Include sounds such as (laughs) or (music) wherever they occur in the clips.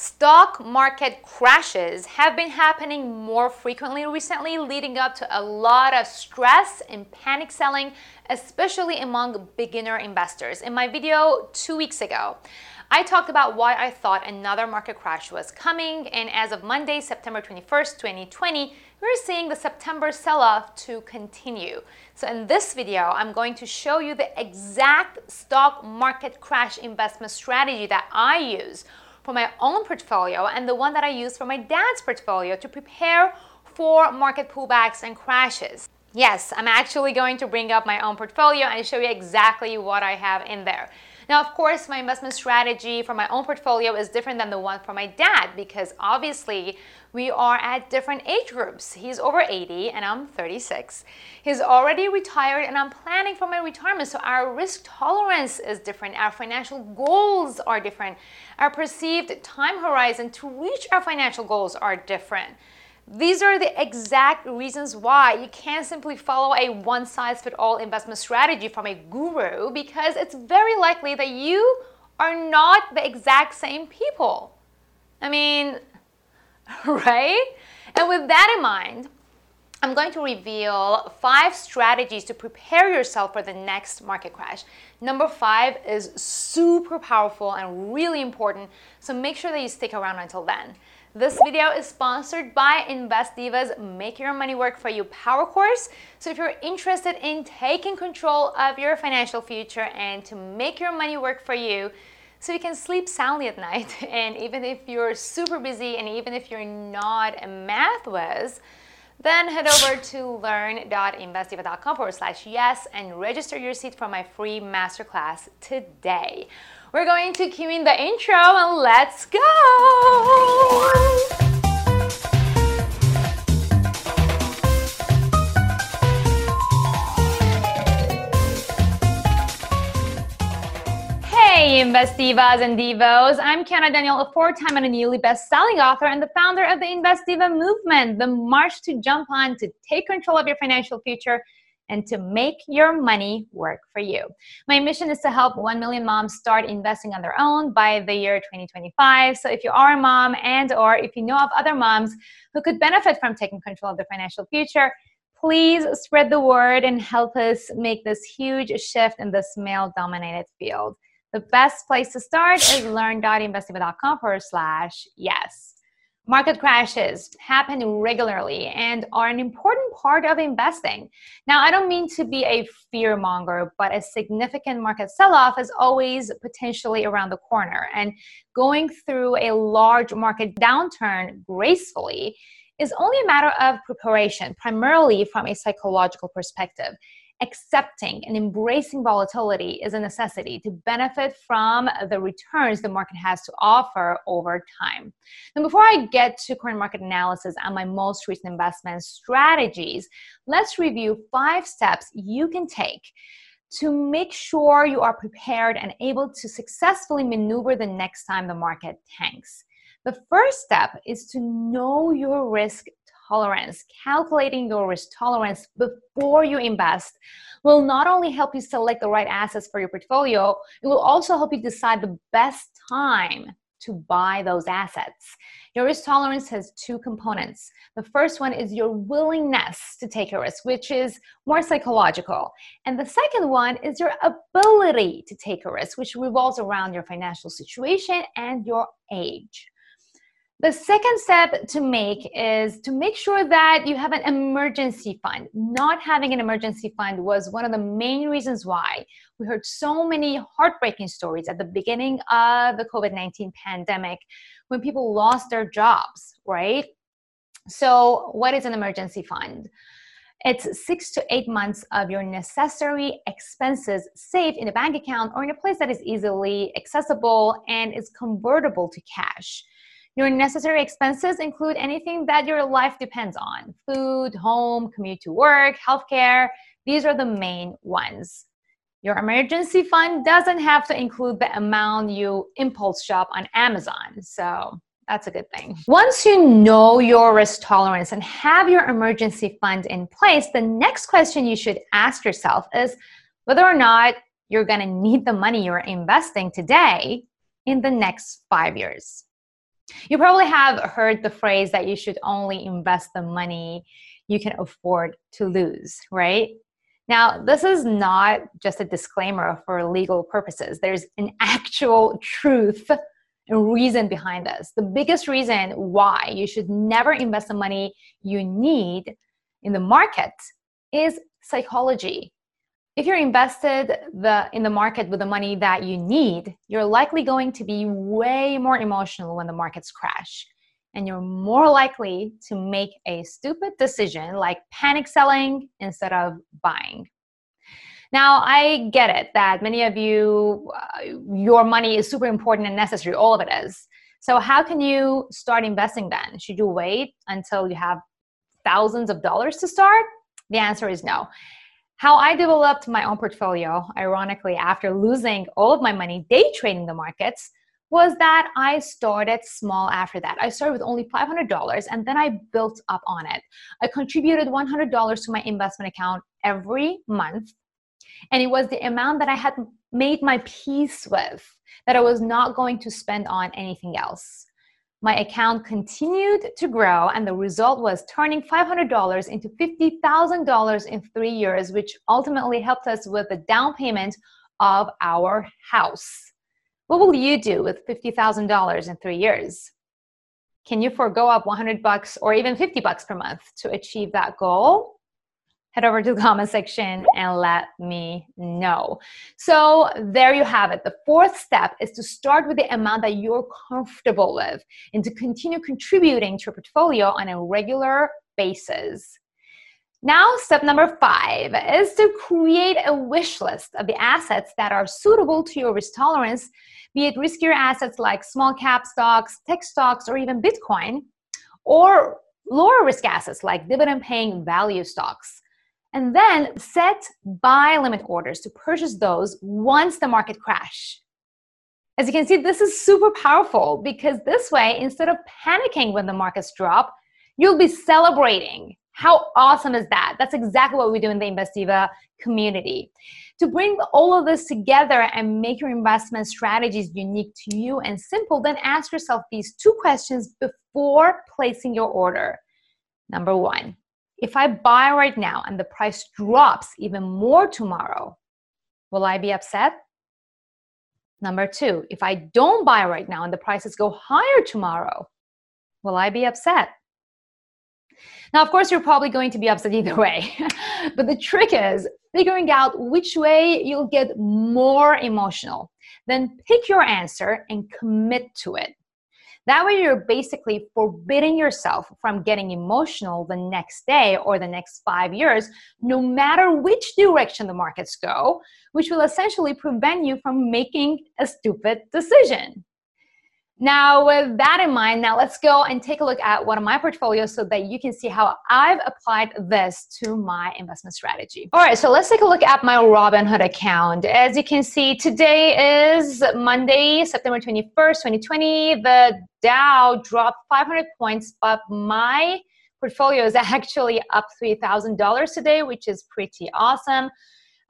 Stock market crashes have been happening more frequently recently, leading up to a lot of stress and panic selling, especially among beginner investors. In my video two weeks ago, I talked about why I thought another market crash was coming, and as of Monday, September 21st, 2020, we're seeing the September sell off to continue. So, in this video, I'm going to show you the exact stock market crash investment strategy that I use for my own portfolio and the one that I use for my dad's portfolio to prepare for market pullbacks and crashes. Yes, I'm actually going to bring up my own portfolio and show you exactly what I have in there. Now, of course, my investment strategy for my own portfolio is different than the one for my dad because obviously we are at different age groups. He's over 80 and I'm 36. He's already retired and I'm planning for my retirement. So our risk tolerance is different. Our financial goals are different. Our perceived time horizon to reach our financial goals are different. These are the exact reasons why you can't simply follow a one size fits all investment strategy from a guru because it's very likely that you are not the exact same people. I mean, (laughs) right? And with that in mind, I'm going to reveal five strategies to prepare yourself for the next market crash. Number five is super powerful and really important, so make sure that you stick around until then. This video is sponsored by Invest Diva's Make Your Money Work for You Power Course. So if you're interested in taking control of your financial future and to make your money work for you, so you can sleep soundly at night, (laughs) and even if you're super busy and even if you're not a math whiz, then head over to learn.investdiva.com forward slash yes and register your seat for my free masterclass today. We're going to cue in the intro and let's go! Hey, Invest Divas and Divos. I'm Kiana Danial, a four time and a newly best selling author and the founder of the Invest Diva movement, the march to jump on to take control of your financial future and to make your money work for you. My mission is to help 1 million moms start investing on their own by the year 2025. So if you are a mom and or if you know of other moms who could benefit from taking control of their financial future, please spread the word and help us make this huge shift in this male dominated field. The best place to start is learn.investdiva.com forward slash yes. Market crashes happen regularly and are an important part of investing. Now, I don't mean to be a fear monger, but a significant market sell off is always potentially around the corner. And going through a large market downturn gracefully is only a matter of preparation, primarily from a psychological perspective accepting and embracing volatility is a necessity to benefit from the returns the market has to offer over time. Now, before I get to current market analysis and my most recent investment strategies, let's review five steps you can take to make sure you are prepared and able to successfully maneuver the next time the market tanks. The first step is to know your risk tolerance. Calculating your risk tolerance before you invest will not only help you select the right assets for your portfolio, it will also help you decide the best time to buy those assets. Your risk tolerance has two components. The first one is your willingness to take a risk, which is more psychological. And the second one is your ability to take a risk, which revolves around your financial situation and your age. The second step to make is to make sure that you have an emergency fund. Not having an emergency fund was one of the main reasons why we heard so many heartbreaking stories at the beginning of the COVID 19 pandemic when people lost their jobs, right? So, what is an emergency fund? It's six to eight months of your necessary expenses saved in a bank account or in a place that is easily accessible and is convertible to cash. Your necessary expenses include anything that your life depends on food, home, commute to work, healthcare. These are the main ones. Your emergency fund doesn't have to include the amount you impulse shop on Amazon. So that's a good thing. Once you know your risk tolerance and have your emergency fund in place, the next question you should ask yourself is whether or not you're going to need the money you're investing today in the next five years. You probably have heard the phrase that you should only invest the money you can afford to lose, right? Now, this is not just a disclaimer for legal purposes. There's an (laughs) actual truth and reason behind this. The biggest reason why you should never invest the money you need in the market is psychology. If you're invested the, in the market with the money that you need, you're likely going to be way more emotional when the markets crash. And you're more likely to make a stupid decision like panic selling instead of buying. Now, I get it that many of you, uh, your money is super important and necessary. All of it is. So, how can you start investing then? Should you wait until you have thousands of dollars to start? The answer is no. How I developed my own portfolio, ironically, after losing all of my money day trading the markets, was that I started small after that. I started with only $500 and then I built up on it. I contributed $100 to my investment account every month and it was the amount that I had made my peace with, that I was not going to spend on anything else. My account continued to grow, and the result was turning $500 into $50,000 in three years, which ultimately helped us with the down payment of our house. What will you do with $50,000 in three years? Can you forego up 100 bucks or even 50 bucks per month to achieve that goal? Head over to the (laughs) comment section and let me know. So there you have it. The fourth step is to start with the amount that you're comfortable with and to continue contributing to your portfolio on a regular basis. Now, step number five is to create a wish list of the assets that are suitable to your risk tolerance, be it riskier assets like small cap stocks, tech stocks, or even Bitcoin, or lower risk assets like dividend paying value stocks and then set buy limit orders to purchase those once the market crash. As you can see, this is super powerful because this way, instead of panicking when the markets drop, you'll be celebrating. How awesome is that? That's exactly what we do in the Invest Diva community. To bring all of this together and make your investment strategies unique to you and simple, then ask yourself these two questions before placing your order. Number one, if I buy right now and the price drops even more tomorrow, will I be upset? Number two, if I don't buy right now and the prices go higher tomorrow, will I be upset? Now, of course, you're probably going to be upset either (laughs) way. but the trick is figuring out which way you'll get more emotional. Then pick your answer and commit to it. That way, you're basically forbidding yourself from getting emotional the next day or the next five years, no matter which direction the markets go, which will essentially prevent you from making a stupid decision. Now, with that in mind, now let's go and take a look at one of my portfolios so that you can see how I've applied this to my investment strategy. All right, so let's take a look at my Robinhood account. As you can see, today is Monday, September 21st, 2020. The Dow dropped 500 points, but my portfolio is (laughs) actually up $3,000 today, which is pretty awesome.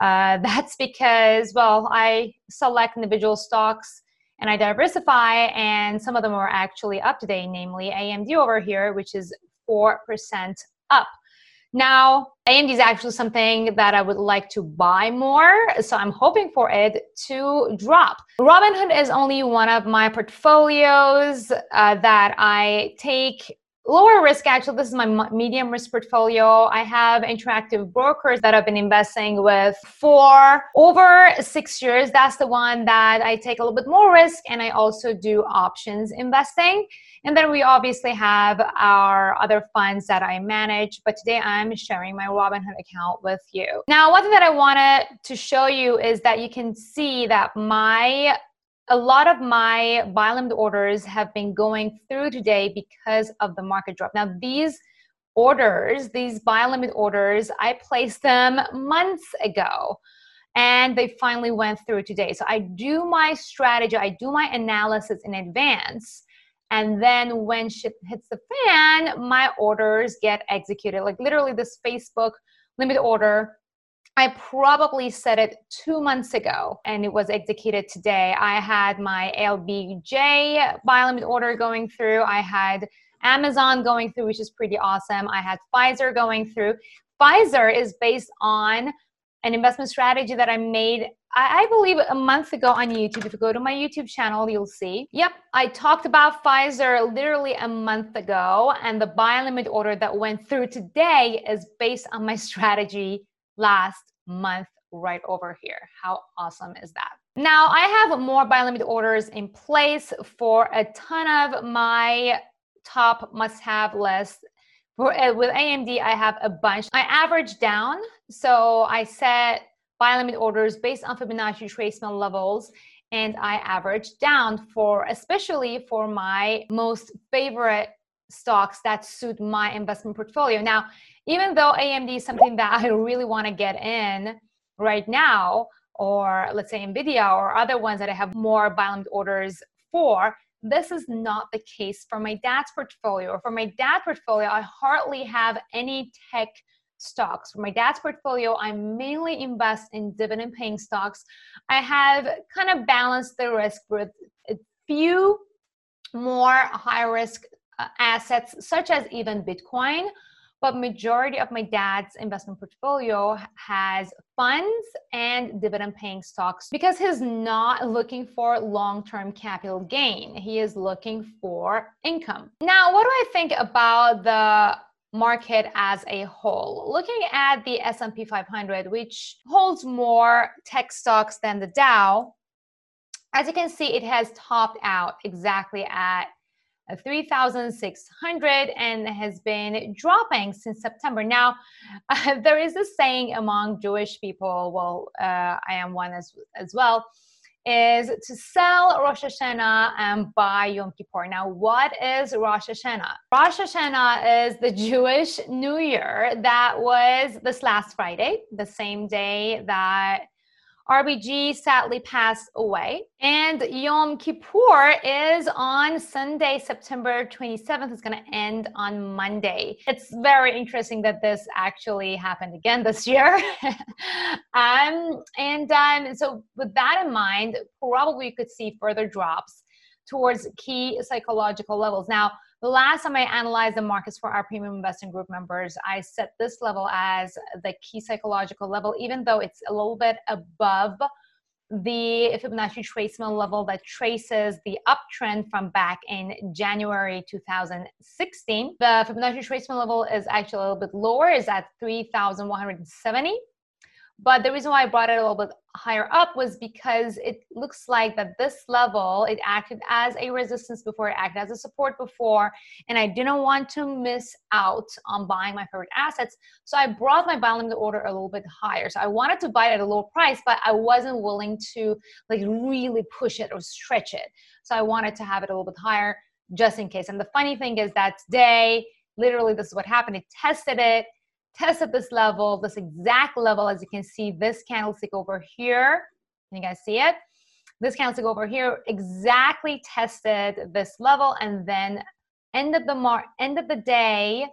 Uh, that's because, well, I select individual stocks and I diversify, and some of them are actually up today, namely AMD over here, which is 4% up. Now, AMD is actually something that I would like to buy more, so I'm hoping for it to drop. Robinhood is only one of my portfolios uh, that I take lower risk actually this is my medium risk portfolio. I have interactive brokers that i've been investing with for over six years. That's the one that i take a little bit more risk and i also do options investing. And then we obviously have our other funds that i manage but today i'm sharing my robinhood account with you. Now one thing that i wanted to show you is that you can see that my a lot of my buy limit orders have been going through today because of the market drop. Now, these orders, these buy limit orders, I placed them months ago and they finally went through today. So I do my strategy, I do my analysis in advance. And then when shit hits the fan, my orders get executed. Like literally, this Facebook limit order I probably said it two months ago and it was executed today. I had my LBJ buy limit order going through. I had Amazon going through, which is pretty awesome. I had Pfizer going through. Pfizer is based on an investment strategy that I made, I, I, believe, a month ago on YouTube. If you go to my YouTube channel, you'll see. Yep, I talked about Pfizer literally a month ago, and the buy limit order that went through today is based on my (laughs) strategy last month right over here. How awesome is that? Now, I have more buy limit orders in place for a ton of my top must have list for, uh, with AMD, I have a bunch. I average down, so I set buy limit orders based on Fibonacci retracement levels, and I average down for especially for my most favorite stocks that suit my investment portfolio. Now, even though AMD is something that I really want to get in right now, or let's say Nvidia or other ones that I have more limit orders for, this is not the case for my dad's portfolio. For my dad's portfolio, I hardly have any tech stocks. For my dad's portfolio, I mainly invest in dividend paying stocks. I have kind of balanced the risk with a few more high risk Uh, assets, such as even Bitcoin but majority of my dad's investment portfolio has funds and dividend paying stocks because he's not looking for long-term capital gain. He is looking for income. Now what do i think about the market as a whole? Looking at the s&p 500 which holds more tech stocks than the dow as you can see it has topped out exactly at 3,600 and has been dropping since September. Now, uh, (laughs) there is a saying among Jewish people, well, uh, I am one as, as well, is to sell Rosh Hashanah and buy Yom Kippur. Now, what is Rosh Hashanah? Rosh Hashanah is the (laughs) Jewish New Year that was this last Friday, the same day that RBG sadly passed away. And Yom Kippur is on Sunday, September 27th. It's going to end on Monday. It's very interesting that this actually happened again this year. (laughs) um, and um, so, with that in mind, probably you could see further drops towards key psychological levels. Now, the last time I analyzed the markets for our premium investing group members, I set this level as the key psychological level, even though it's a little bit above the Fibonacci retracement level that traces the uptrend from back in January 2016. The Fibonacci retracement level is actually a little bit lower, is at 3,170. But the reason why I brought it a little bit higher up was because it looks like that this level, it acted as a resistance before, it acted as a support before, and I didn't want to miss out on buying my favorite assets. So I brought my buy limit order a little bit higher. So I wanted to buy it at a low price, but I wasn't willing to like really push it or stretch it. So I wanted to have it a little bit higher just in case. And the funny thing is that today, literally this is what happened. It tested it tested this level, this exact level, as you can see, this candlestick over here. Can you guys see it? This candlestick over here exactly tested this level and then ended the mar ended the day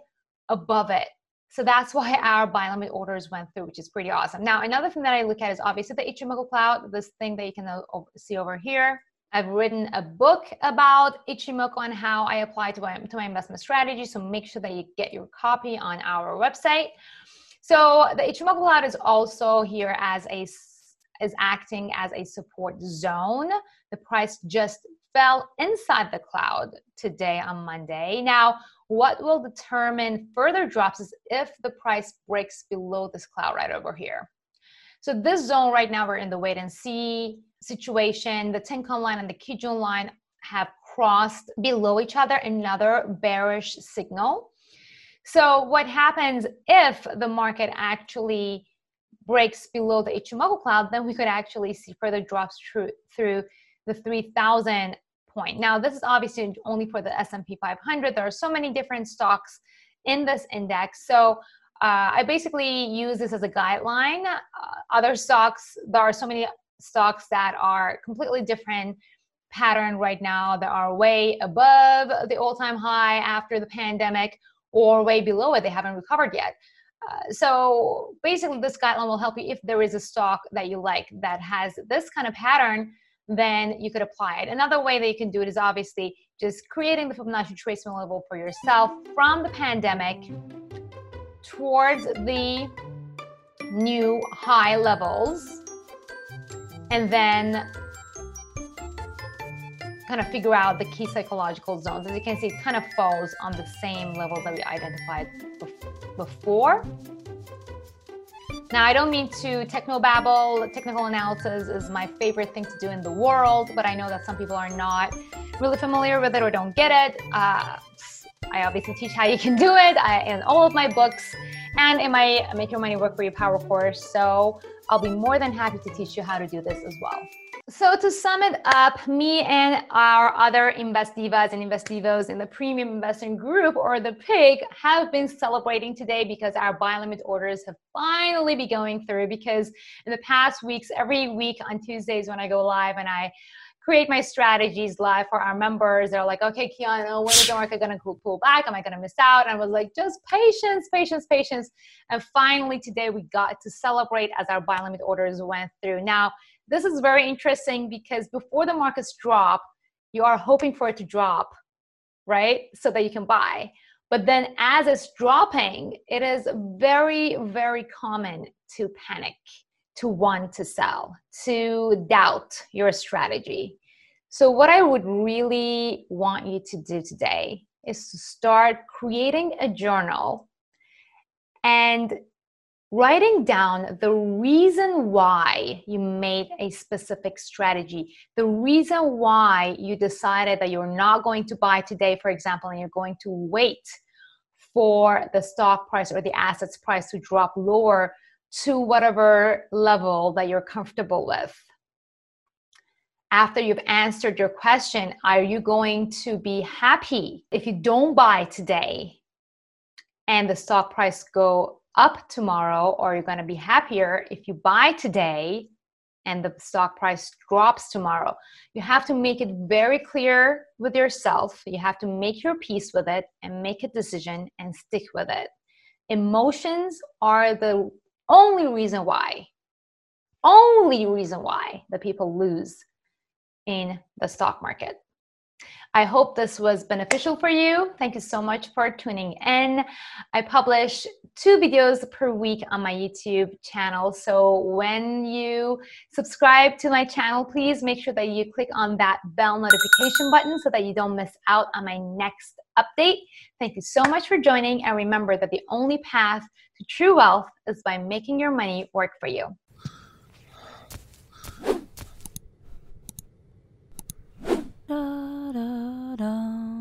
above it. So that's why our buy limit orders went through, which is pretty awesome. Now, another thing that I look at is obviously the Ichimoku cloud, this thing that you can see over here. I've written a book about Ichimoku and how I apply to my, to my investment strategy. So make sure that you get your copy on our website. So the Ichimoku cloud is also here as a is acting as a support zone. The price just fell inside the cloud today on Monday. Now, what will determine further drops is if the price breaks below this cloud right over here. So this zone right now, we're in the wait and see situation. The Tenkan line and the Kijun line have crossed below each other, another bearish signal. So what happens if the market actually breaks below the Ichimoku cloud, then we could actually see further drops through, through the 3000 point. Now, this is obviously only for the S&P 500. There are so many different stocks in this index. So uh, I basically use this as a guideline. Uh, other stocks, there are so many stocks that are completely different pattern right now that are way above the all-time high after the pandemic or way below it they haven't recovered yet Uh, so basically, this guideline will help you if there is a stock that you like that has this kind of pattern, then you could apply it. Another way that you can do it is obviously just creating the Fibonacci tracing level for yourself from the pandemic towards the new high levels and then kind of figure out the key psychological zones. As you can see, it kind of falls on the same level that we identified before. Now, I don't mean to technobabble. Technical analysis is my favorite thing to do in the world, but I know that some people are not really familiar with it or don't get it. Uh, I obviously teach how you can do it I, in all of my books and in my Make Your Money Work for You Power course. So I'll be more than happy to teach you how to do this as well. So to sum it up, me and our other Invest Divas and Invest Divos in the Premium Investing Group or the PIG have been celebrating today because our buy limit orders have finally been going through because in the past weeks, every week on Tuesdays when I go live and I create my strategies live for our members. They're like, okay, Kiana, when is the market going to pull back? Am I going to miss out? And I was like, just patience, patience, patience. And finally, today we got to celebrate as our buy limit orders went through. Now, this is very interesting because before the markets drop, you are hoping for it to drop, right? So that you can buy. But then as it's dropping, it is very, very common to panic to want to sell, to doubt your strategy. So, what I would really want you to do today is to start creating a journal and writing down the reason why you made a specific strategy, the reason why you decided that you're not going to buy today, for example, and you're going to wait for the stock price or the assets price to drop lower to whatever level that you're comfortable with. After you've answered your question, are you going to be happy if you don't buy today and the stock price go up tomorrow or you're going to be happier if you buy today and the stock price drops tomorrow. You have to make it very clear with yourself. You have to make your peace with it and make a decision and stick with it. Emotions are the only reason why, only reason why the people lose in the stock market. I hope this was beneficial for you. Thank you so much for tuning in. I publish two videos per week on my YouTube channel. So when you subscribe to my channel, please make sure that you click on that bell notification button so that you don't miss out on my next update. Thank you so much for joining. And remember that the only path to true wealth is by making your money work for you. Da, da, da.